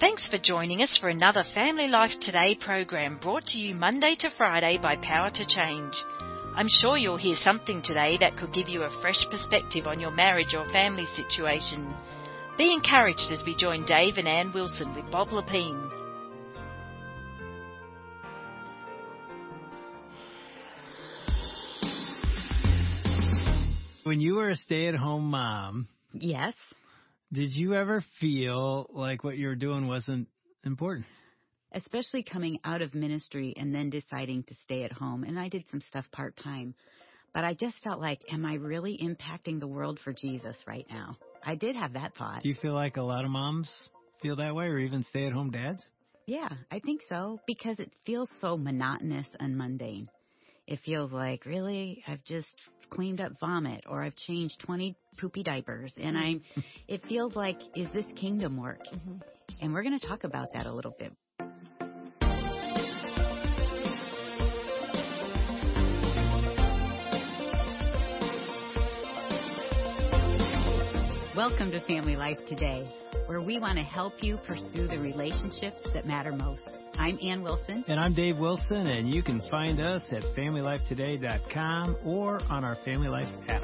Thanks for joining us for another Family Life Today program brought to you Monday to Friday by Power to Change. I'm sure you'll hear something today that could give you a fresh perspective on your marriage or family situation. Be encouraged as we join Dave and Ann Wilson with Bob Lepine. When you were a stay at home mom, Yes. Did you ever feel like what you were doing wasn't important? Especially coming out of ministry and then deciding to stay at home. And I did some stuff part time. But I just felt like, am I really impacting the world for Jesus right now? I did have that thought. Do you feel like a lot of moms feel that way or even stay at home dads? Yeah, I think so because it feels so monotonous and mundane. It feels like, really, I've just cleaned up vomit or I've changed 20 poopy diapers and mm. I'm, it feels like, is this kingdom work? Mm-hmm. And we're going to talk about that a little bit. Welcome to Family Life Today, where we want to help you pursue the relationships that matter most. I'm Ann Wilson. And I'm Dave Wilson, and you can find us at FamilyLifeToday.com or on our Family Life app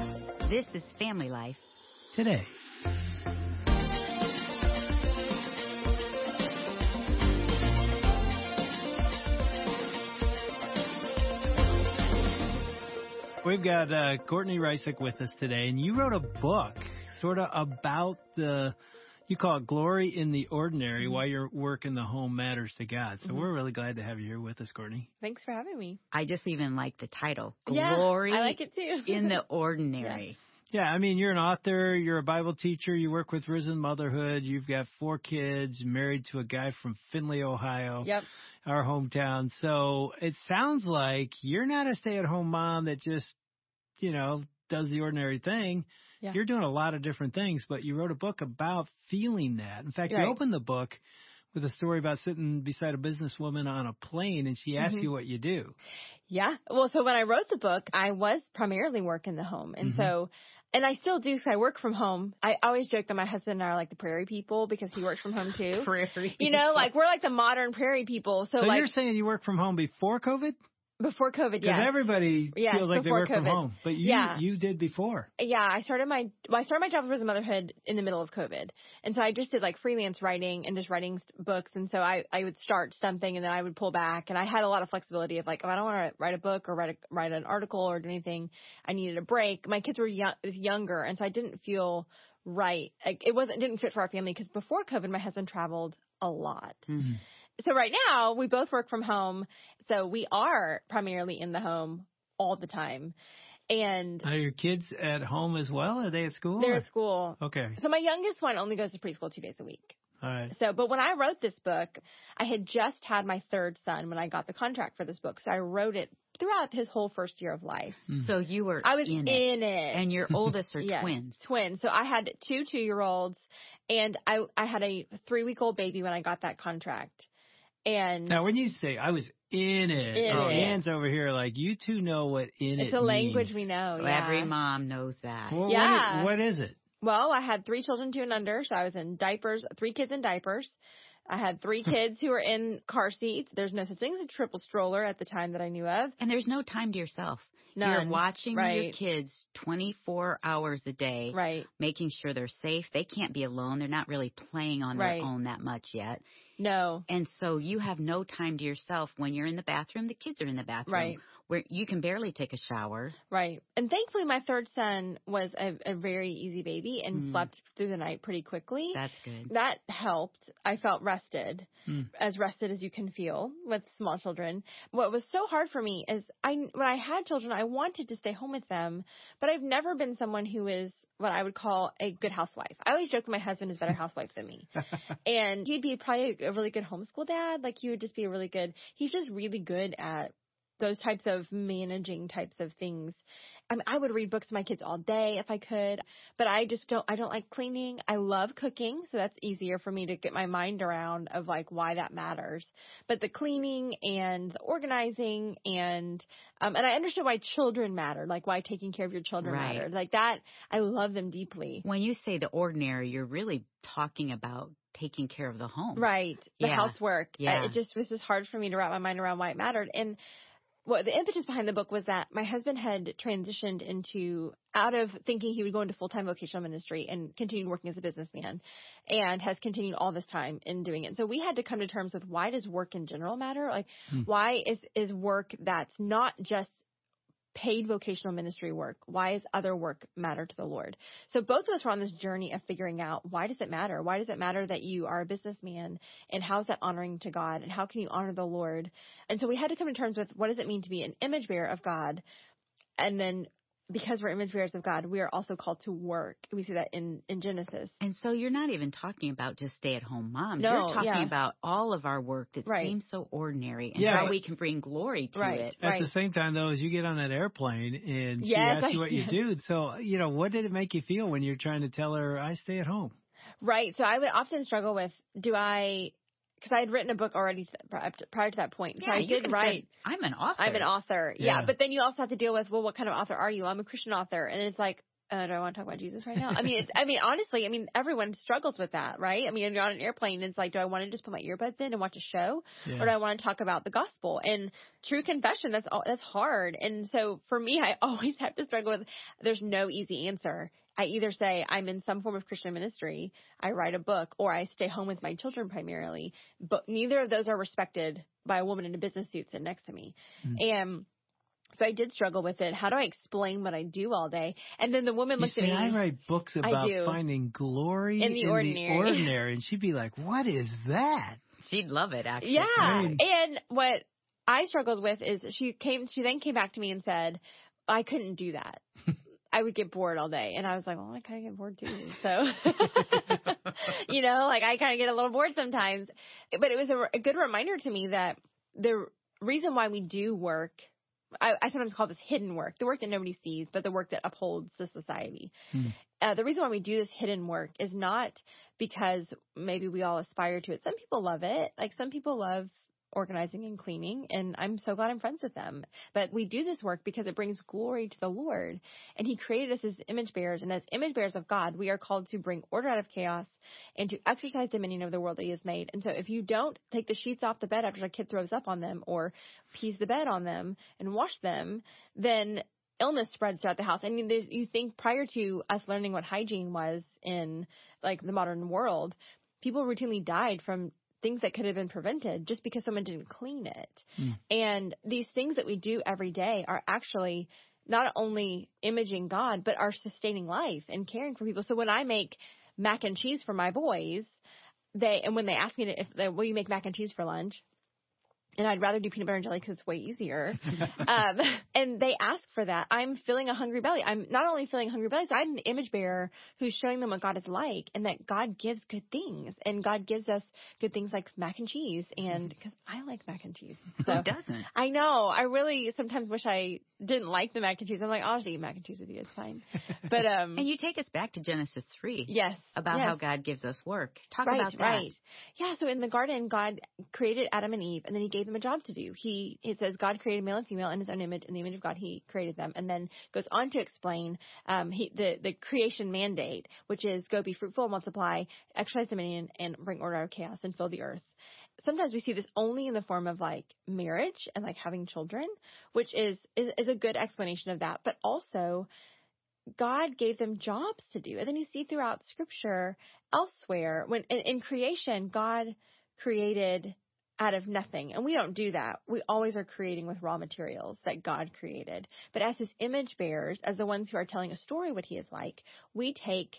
This is Family Life. today. We've got uh, Courtney Reissig with us today, and you wrote a book sort of about the, you call it glory in the ordinary, mm-hmm. why your work in the home matters to God. So mm-hmm. we're really glad to have you here with us, Courtney. Thanks for having me. I just even like the title. Glory Yeah, Glory I like it too. in the ordinary. Yeah, I mean, you're an author, you're a Bible teacher, you work with Risen Motherhood, you've got four kids, married to a guy from Findlay, Ohio, Yep. our hometown. So it sounds like you're not a stay at home mom that just, you know, does the ordinary thing. Yeah. You're doing a lot of different things, but you wrote a book about feeling that. In fact, you Right. opened the book with a story about sitting beside a businesswoman on a plane and she asked Mhm. you what you do. Yeah. Well, so when I wrote the book, I was primarily working the home. And Mhm. so, and I still do because I work from home. I always joke that my husband and I are like the prairie people because he works from home too. Prairie. You know, like we're like the modern prairie people. So, So like you're saying you work from home before COVID? Before COVID, yeah. Because everybody feels like they work from COVID. home, but you Yeah. you did before. yeah, I started my well, I started my job as a Motherhood in the middle of COVID, and so I just did like freelance writing and just writing books. And so I I would start something and then I would pull back, and I had a lot of flexibility of like if I don't want to write a book or write a, write an article or do anything, I needed a break. My kids were young, was younger, and so I didn't feel right. Like it wasn't didn't fit for our family because before COVID, my husband traveled a lot Mhm. So right now we both work from home so we are primarily in the home all the time and Are your kids at home as well? Are they at school? they're or- at school Okay. so my youngest one only goes to preschool two days a week All right. so but when i wrote this book i had just had my third son when i got the contract for this book so i wrote it throughout his whole first year of life hmm. So you were i was in, in, it. it And your oldest are Yes, twins. twins so i had two two year olds and i i had a three week old baby when i got that contract and Now, when you say I was in it, In oh, it. Ann's over here like you two know what in it it's a language means. we know Well, yeah. Every mom knows that. Well, Yeah. What, is, what is it? Well, I had three children, two and under, so I was in diapers, three kids in diapers. I had three kids who were in car seats. There's no such thing as a triple stroller at the time that I knew of. And there's no time to yourself. No You're None. watching your kids 24 hours a day, Right. making sure they're safe. They can't be alone. They're not really playing on Right. their own that much yet. No. And so you have no time to yourself when you're in the bathroom. The kids are in the bathroom. Right. Where you can barely take a shower. Right. And thankfully, my third son was a, a very easy baby and Mm. slept through the night pretty quickly. That's good. that helped. I felt rested, Hmm. as rested as you can feel with small children. What was so hard for me is I when I had children, I wanted to stay home with them, but I've never been someone who is what I would call a good housewife. I always joke that my husband is a better housewife than me. and he'd be probably a really good homeschool dad. Like he would just be a really good. He's just really good at those types of managing types of things. I mean, I would read books to my kids all day if I could, but I just don't. I don't like cleaning. I love cooking, so that's easier for me to get my mind around of like why that matters. But the cleaning and the organizing and um, and I understood why children matter, like why taking care of your children Right. mattered. Like that, I love them deeply. When you say the ordinary, you're really talking about taking care of the home. Right. The Yeah. housework. Yeah. It just was just hard for me to wrap my mind around why it mattered. And what the impetus behind the book was that my husband had transitioned into out of thinking he would go into full time vocational ministry and continued working as a businessman and has continued all this time in doing it. So we had to come to terms with why does work in general matter? Like Hmm. why is is work that's not just paid vocational ministry work? Why does other work matter to the Lord? So both of us were on this journey of figuring out why does it matter? Why does it matter that you are a businessman and how is that honoring to God and how can you honor the Lord? And so we had to come to terms with what does it mean to be an image bearer of God? And then because we're image bearers of God, we are also called to work. We see that in, in Genesis. And so you're not even talking about just stay at home moms. No, you're talking yeah. about all of our work that Right. seems so ordinary and Yeah. how we can bring glory to Right. it. At Right. the same time, though, as you get on that airplane and she Yes, asks you I- what you yes. do, so you know, what did it make you feel when you're trying to tell her I stay at home? Right. So I would often struggle with do I, because I had written a book already prior to- that point. So Yeah, I you did write. said, I'm an author. I'm an author. Yeah. Yeah. But then you also have to deal with, well, what kind of author are you? I'm a Christian author. And it's like, uh, do I want to talk about Jesus right now? I mean, it's, I mean, honestly, I mean, everyone struggles with that, right? I mean, you're on an airplane and it's like, do I want to just put my earbuds in and watch a show? Yeah. or do I want to talk about the gospel? And true confession, that's all, that's hard. And so for me, I always have to struggle with. There's no easy answer. I either say I'm in some form of Christian ministry, I write a book, or I stay home with my children primarily. But neither of those are respected by a woman in a business suit sitting next to me. Mm. And so I did struggle with it. How do I explain what I do all day? And then the woman You looked at say, me. I write books about finding glory In the ordinary." The ordinary," and she'd be like, "What is that?" She'd love it, actually. Yeah. Right. And what I struggled with is she came, she then came back to me and said, I couldn't do that. I would get bored all day. And I was like, well, I kind of get bored too. So, you know, like I kind of get a little bored sometimes. But it was a, a good reminder to me that the reason why we do work, I, I sometimes call this hidden work, the work that nobody sees, but the work that upholds the society. Hmm. Uh, the reason why we do this hidden work is not because maybe we all aspire to it. Some people love it. Like some people love organizing and cleaning and I'm so glad I'm friends with them. But we do this work because it brings glory to the Lord and he created us as image bearers and as image bearers of God, we are called to bring order out of chaos and to exercise dominion over the world that he has made. And so if you don't take the sheets off the bed after a kid throws up on them or pees the bed on them and wash them, then illness spreads throughout the house. I mean, you think prior to us learning what hygiene was in like the modern world, people routinely died from things that could have been prevented just because someone didn't clean it. Mm. And these things that we do every day are actually not only imaging God, but are sustaining life and caring for people. So when I make mac and cheese for my boys, they, and when they ask me to, if they, will you make mac and cheese for lunch? And I'd rather do peanut butter and jelly because it's way easier. um, and they ask for that. I'm filling a hungry belly. I'm not only filling a hungry belly, so I'm an image bearer who's showing them what God is like and that God gives good things. And God gives us good things like mac and cheese. And because I like mac and cheese. So Who doesn't? I know. I really sometimes wish I didn't like the mac and cheese. I'm like, I'll just eat mac and cheese with you. It's fine. But, um, And you take us back to Genesis 3 yes. about yes. how God gives us work. Talk right, about that. Right. Yeah. So in the garden, God created Adam and Eve, and then He gave them a job to do. He it says God created male and female in His own image, in the image of God He created them, and then goes on to explain um, he, the the creation mandate, which is go be fruitful, multiply, exercise dominion, and bring order out of chaos, and fill the earth. Sometimes we see this only in the form of like marriage and like having children, which is is, is a good explanation of that, but also. God gave them jobs to do. And then you see throughout scripture elsewhere when in, in creation, God created out of nothing. And we don't do that. We always are creating with raw materials that God created. But as his image bearers, as the ones who are telling a story what he is like, we take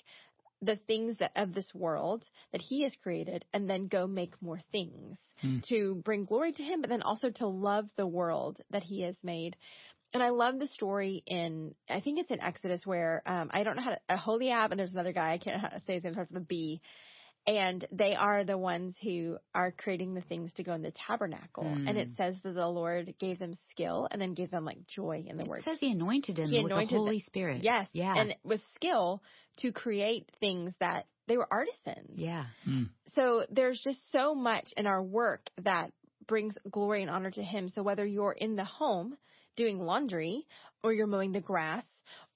the things that of this world that he has created and then go make more things Hmm. to bring glory to him, but then also to love the world that he has made. And I love the story in, I think it's in Exodus where, um, I don't know how to, Oholiab and there's another guy, I can't know how to say his name, starts with a B. And they are the ones who are creating the things to go in the tabernacle. And it Mm. says that the Lord gave them skill and then gave them like joy in the work. It word. says he anointed him He with anointed the Holy them. Spirit. Yes. Yeah. And with skill to create things that they were artisans. yeah. So there's just so much in our work that brings glory and honor to Him. So whether you're in the home doing laundry or you're mowing the grass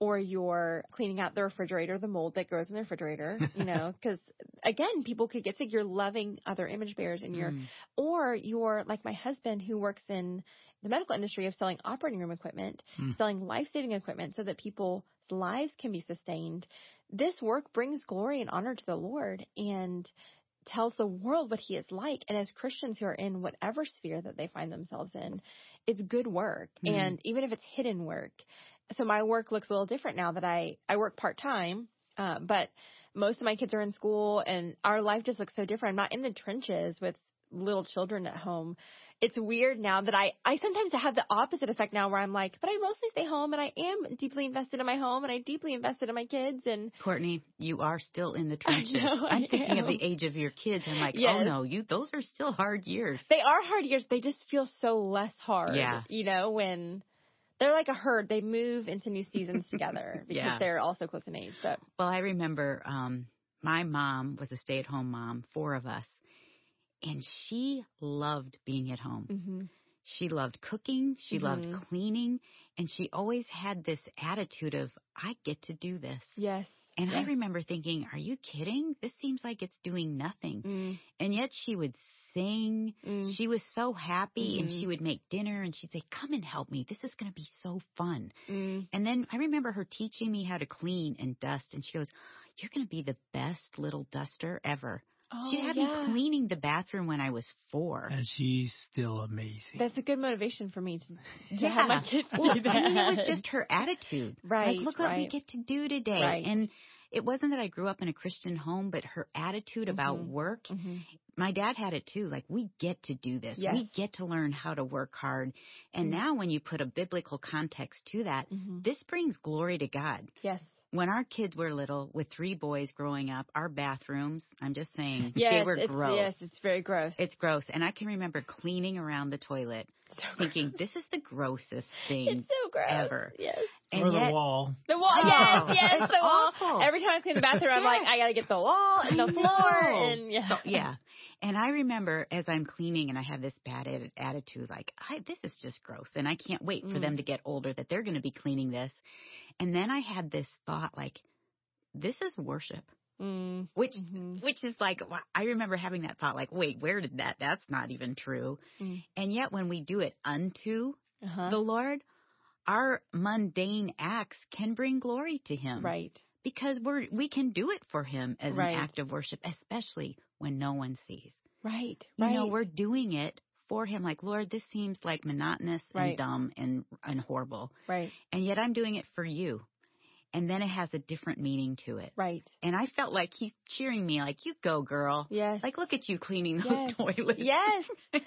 or you're cleaning out the refrigerator, the mold that grows in the refrigerator, you know, because again, people could get sick. You're loving other image bearers and you're, Mm. or you're like my husband who works in the medical industry of selling operating room equipment, Mm. selling life saving equipment so that people's lives can be sustained. This work brings glory and honor to the Lord and tells the world what he is like. And as Christians who are in whatever sphere that they find themselves in, it's good work. Mhm. And even if it's hidden work. So my work looks a little different now that I, I work part time. Uh, but most of my kids are in school and our life just looks so different. I'm not in the trenches with little children at home. It's weird now that I, I sometimes have the opposite effect now where I'm like, but I mostly stay home and I am deeply invested in my home and I deeply invested in my kids and Courtney, you are still in the trenches. know, I am thinking of the age of your kids. I'm like, oh no, you those are still hard years. they are hard years. They just feel so less hard. Yeah. You know, when they're like a herd, they move into new seasons together because Yeah. they're also close in age. But Well, I remember um my mom was a stay-at-home mom, four of us, and she loved being at home. hmm She loved cooking, she loved Mhm. cleaning, and she always had this attitude of I get to do this. yes. And I remember thinking, are you kidding? This seems like it's doing nothing. Mm, And yet she would sing. mm, She was so happy and she Mhm. would make dinner and she'd say, Come and help me. This is going to be so fun. mm. And then I remember her teaching me how to clean and dust. And she goes, You're going to be the best little duster ever. Oh, she had yeah. me cleaning the bathroom when I was four. And she's still amazing. That's a good motivation for me to, to Yeah. have my kids well, do that. I mean, it was just her attitude. Right, Like, look what we get to do today. Right. And it wasn't that I grew up in a Christian home, but her attitude about Mhm. work hmm my dad had it too. Like we get to do this. Yes. We get to learn how to work hard. And Mhm. now when you put a biblical context to that, hmm this brings glory to God. Yes. When our kids were little, with three boys growing up, our bathrooms, I'm just saying, they were it's, gross. Yes, it's very gross. It's gross. And I can remember cleaning around the toilet so thinking, this is the grossest thing. it's so gross. ever. Yes. and or the yet, wall. The wall. Oh, yes. Yes. it's The wall. awful. Every time I clean the bathroom, I'm like, I gotta get the wall and the floor know. and yeah. So, yeah. And I remember as I'm cleaning and I have this bad attitude, like, I, this is just gross. And I can't wait for Mm. them to get older that they're going to be cleaning this. And then I had this thought, like, this is worship, Mm. which, hmm which is like, I remember having that thought, like, wait, where did that, that's not even true. Mm. And yet when we do it unto Uh-huh. the Lord, our mundane acts can bring glory to Him. Right. Because we're, we can do it for Him as Right. an act of worship, especially when no one sees. Right. You right. know, we're doing it for him. Like, Lord, this seems like monotonous Right. and dumb and and horrible, right. and yet I'm doing it for you. And then it has a different meaning to it. Right. And I felt like he's cheering me, like, "You go, girl! Yes. Like, look at you cleaning those Yes. toilets." yes.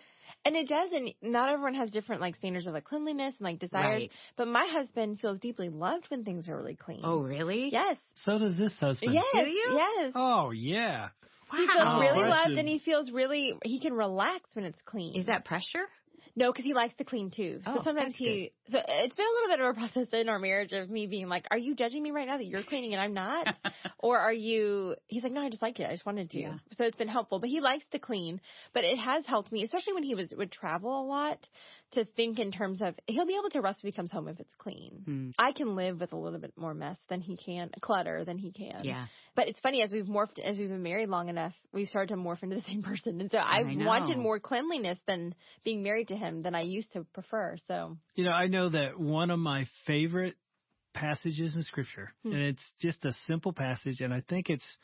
And it does, and not everyone has different like standards of like cleanliness and like desires. Right. But my husband feels deeply loved when things are really clean. Oh, really? yes, So does this husband. yes, Do you? yes. Oh yeah. He feels Wow. really oh, Impressive. loved, and he feels really he can relax when it's clean. Is that pressure? No, because he likes to clean too. So Oh, sometimes that's he. So it's been a little bit of a process in our marriage of me being like, "Are you judging me right now that you're cleaning and I'm not?" or are you? He's like, "No, I just like it. I just wanted to." Yeah. So it's been helpful. But he likes to clean. But it has helped me, especially when he was would travel a lot, to think in terms of he'll be able to rest if he comes home if it's clean. Hmm. I can live with a little bit more mess than he can, clutter than he can. Yeah. But it's funny as we've morphed, as we've been married long enough, we've started to morph into the same person. And so I've I wanted more cleanliness than being married to him than I used to prefer. So You know, I know that one of my favorite passages in Scripture, Hmm. and it's just a simple passage, and I think it's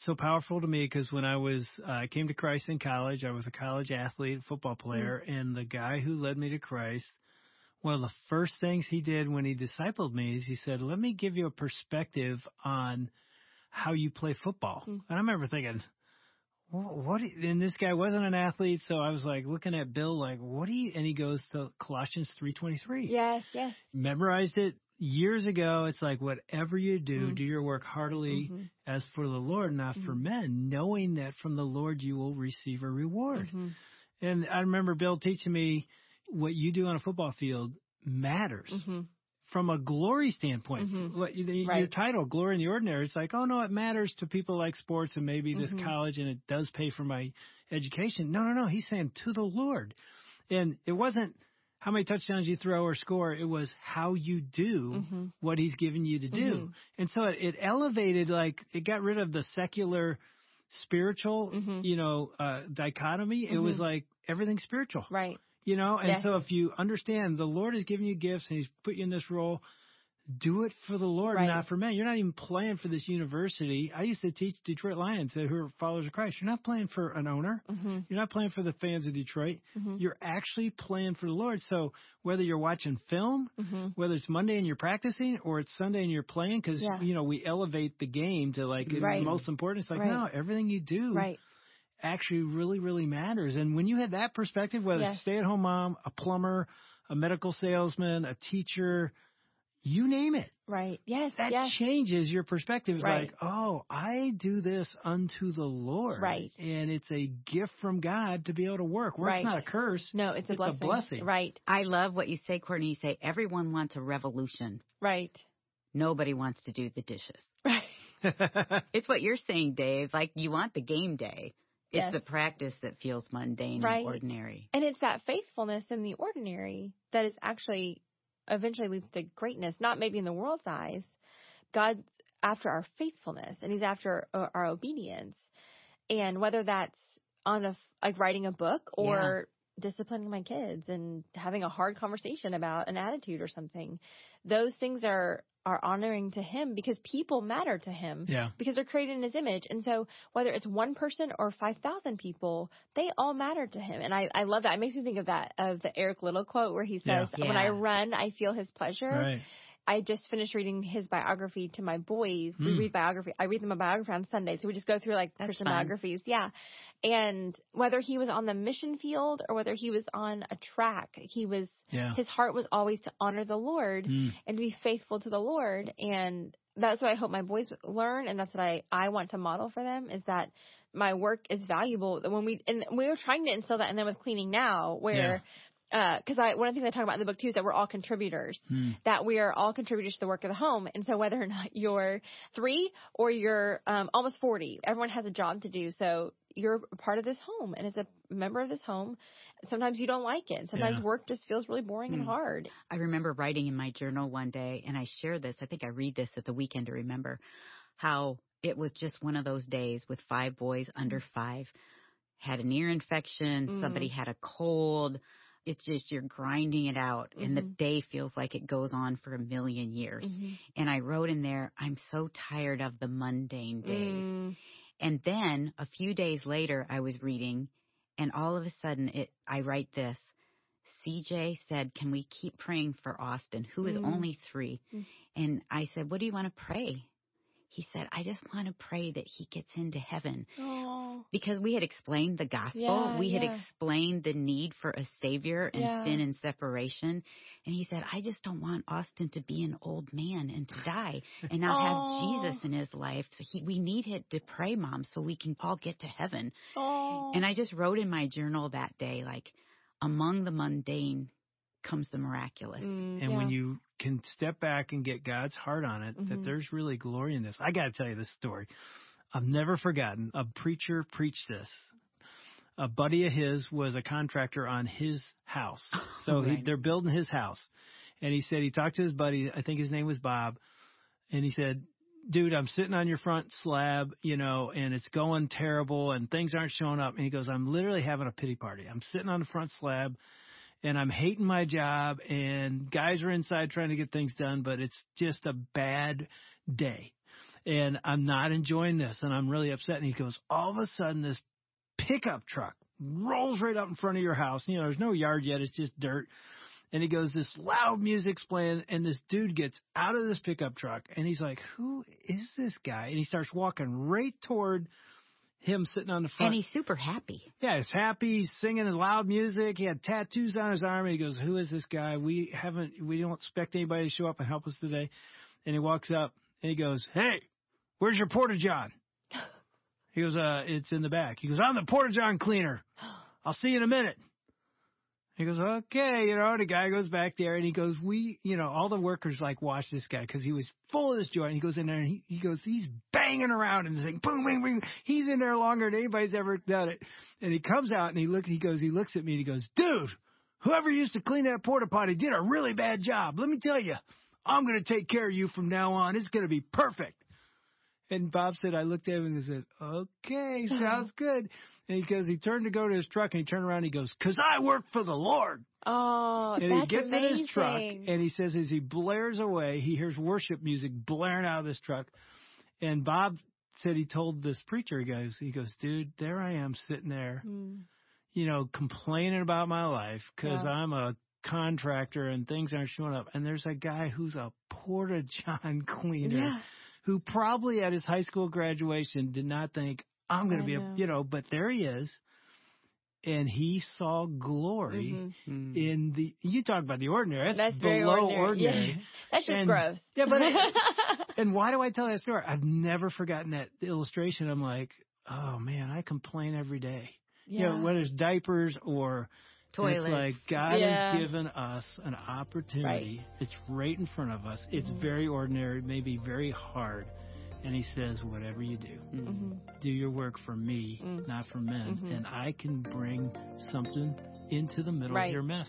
so powerful to me because when I was uh, I came to Christ in college, I was a college athlete, football player, and the guy who led me to Christ, one of the first things he did when he discipled me is he said, "Let me give you a perspective on how you play football." Hmm. And I remember thinking. "Wha- What? And this guy wasn't an athlete, so I was like looking at Bill, like, "What do you?" And he goes to Colossians three twenty three yes, yes. memorized it years ago. It's like whatever you do, Mm. do your work heartily Mhm. as for the Lord, not for Mhm. men, knowing that from the Lord you will receive a reward. Mhm. And I remember Bill teaching me what you do on a football field matters Mhm. from a glory standpoint. Mhm. Your Right. title, Glory in the Ordinary, it's like, oh no, it matters to people like sports and maybe this college and it does pay for my education. No, no, no. He's saying to the Lord. And it wasn't how many touchdowns you throw or score. It was how you do Mhm. what he's given you to do. Mhm. And so it, it elevated, like, it got rid of the secular spiritual, Mhm. you know, uh, dichotomy. It was Mhm. like everything's spiritual, Right. you know? And so if you understand the Lord has given you gifts and he's put you in this role, do it for the Lord, Right. not for men. You're not even playing for this university. I used to teach Detroit Lions who are followers of Christ. You're not playing for an owner. hmm You're not playing for the fans of Detroit. Mhm. You're actually playing for the Lord. So whether you're watching film, hmm whether it's Monday and you're practicing or it's Sunday and you're playing, because Yeah. you know we elevate the game to like Right. the most important. It's like Right. no, everything you do Right. actually really really matters. And when you have that perspective, whether Yes. it's stay at home mom, a plumber, a medical salesman, a teacher, you name it. Right. Yes. That yes. changes your perspective. It's Right. like, oh, I do this unto the Lord. Right. And it's a gift from God to be able to work. Work's Right. not a curse. No, it's a It's a blessing. blessing. Right. I love what you say, Courtney. You say everyone wants a revolution. Right. Nobody wants to do the dishes. Right. It's what you're saying, Dave. Like you want the game day. It's Yes. the practice that feels mundane Right. and ordinary. And it's that faithfulness in the ordinary that is actually eventually leads to greatness, not maybe in the world's eyes. God's after our faithfulness and he's after our our obedience. And whether that's on a f- like writing a book or disciplining my kids and having a hard conversation about an attitude or something, those things are are honoring to him because people matter to him yeah. because they're created in his image. And so whether it's one person or 5,000 people, they all matter to him. And I, I love that. It makes me think of that, of the Eric Liddell quote where he says, Yeah. when I run, I feel his pleasure. Right. I just finished reading his biography to my boys. We Mm. read biography. I read them a biography on Sunday. So we just go through like That's Christian fun. biographies. Yeah. And whether he was on the mission field or whether he was on a track, he was, Yeah. his heart was always to honor the Lord Mm. and to be faithful to the Lord. And that's what I hope my boys learn. And that's what I, I want to model for them is that my work is valuable. When we, and we were trying to instill that and then with cleaning now where, uh, cause I, one of the things I talk about in the book too is that we're all contributors, Mm. that we are all contributors to the work of the home. And so whether or not you're three or you're, um, almost 40, everyone has a job to do. So you're a part of this home and as a member of this home, sometimes you don't like it. Sometimes Yeah. work just feels really boring and Mm. hard. I remember writing in my journal one day, and I share this. I think I read this at the weekend to remember how it was just one of those days with five boys under five had an ear infection, Mm. somebody had a cold. It's just you're grinding it out, and the Mhm. day feels like it goes on for a million years. Mhm. And I wrote in there, I'm so tired of the mundane days. Mm. And then a few days later, I was reading, and all of a sudden, it I write this. CJ said, "Can we keep praying for Austin, who is Mm. only three? Mm. And I said, "What do you want to pray?" He said, "I just want to pray that he gets into heaven." Oh. Because we had explained the gospel, Yeah, we had yeah. explained the need for a savior and Yeah. sin and separation. And he said, I just don't want Austin to be an old man and to die and not Oh. have Jesus in his life. So he, we need him to pray, mom, so we can all get to heaven. Oh. And I just wrote in my journal that day, like, among the mundane comes the miraculous. Mm, And yeah. when you can step back and get God's heart on it, that Mhm. there's really glory in this. I got to tell you this story. I've never forgotten. A preacher preached this. A buddy of his was a contractor on his house. So he, they're building his house. And he said he talked to his buddy, I think his name was Bob, and he said, Dude, I'm sitting on your front slab, you know, and it's going terrible and things aren't showing up. And he goes, I'm literally having a pity party. I'm sitting on the front slab and I'm hating my job and guys are inside trying to get things done, but it's just a bad day. And I'm not enjoying this and I'm really upset. And he goes, all of a sudden this pickup truck rolls right up in front of your house. You know, there's no yard yet. It's just dirt. And he goes, this loud music's playing and this dude gets out of this pickup truck and he's like, who is this guy? And he starts walking right toward him sitting on the front. And he's super happy. Yeah, he's happy. He's singing his loud music. He had tattoos on his arm. And he goes, "Who is this guy? We haven't. We don't expect anybody to show up and help us today." And he walks up and he goes, "Hey, where's your porta john?" He goes, "Uh, it's in the back." He goes, "I'm the porta john cleaner. I'll see you in a minute." He goes, okay, you know, the guy goes back there and he goes, we, you know, all the workers like watch this guy because he was full of this joy. And he goes in there and he, he goes, he's banging around and saying, boom, boom, boom. He's in there longer than anybody's ever done it. And he comes out and he look, he goes, he looks at me and he goes, dude, whoever used to clean that porta potty did a really bad job. Let me tell you, I'm going to take care of you from now on. It's going to be perfect. And Bob said, I looked at him and I said, okay, sounds good. And he goes, he turned to go to his truck and he turned around and he goes, cause I work for the Lord. Oh, And he gets amazing. in his truck and he says, as he blares away, he hears worship music blaring out of this truck. And Bob said he told this preacher, he goes, he goes, dude, there I am sitting there, Mm. you know, complaining about my life because Yeah. I'm a contractor and things aren't showing up. And there's a guy who's a porta john cleaner Yeah. who probably at his high school graduation did not think I'm going to be know. a, you know, but there he is. And he saw glory Mhm. Mm. in the, you talk about the ordinary. That's, That's very below ordinary. Yeah. That's just And- gross. Yeah, but and why do I tell that story? I've never forgotten that illustration. I'm like, oh man, I complain every day. You know, whether it's diapers or Toilets. It's like God Yeah. has given us an opportunity. It's right in front of us. It's Mhm. very ordinary, maybe very hard. And he says, whatever you do, Mm. hmm do your work for me, Mm. not for men. Mhm. And I can bring something into the middle Right. of your mess.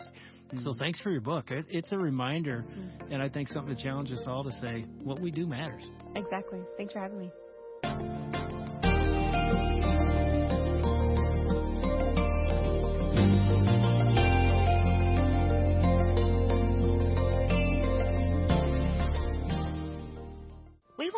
So Mm. thanks for your book. It, it's a reminder, Mm. and I think something to challenge us all to say what we do matters. Exactly. Thanks for having me.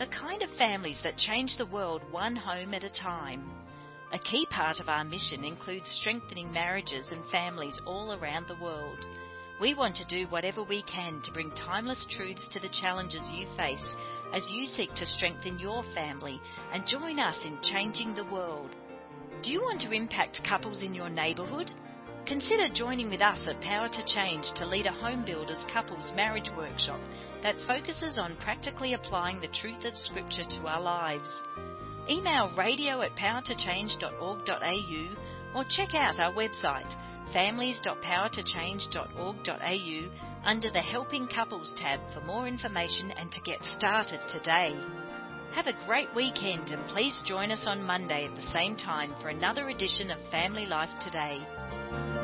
the kind of families that change the world one home at a time. A key part of our mission includes strengthening marriages and families all around the world. We want to do whatever we can to bring timeless truths to the challenges you face as you seek to strengthen your family and join us in changing the world. Do you want to impact couples in your neighbourhood? Consider joining with us at Power to Change to lead a home builders couples marriage workshop that focuses on practically applying the truth of Scripture to our lives. Email radio at powertochange.org.au or check out our website families.powertochange.org.au under the Helping Couples tab for more information and to get started today. Have a great weekend and please join us on Monday at the same time for another edition of Family Life Today. あ!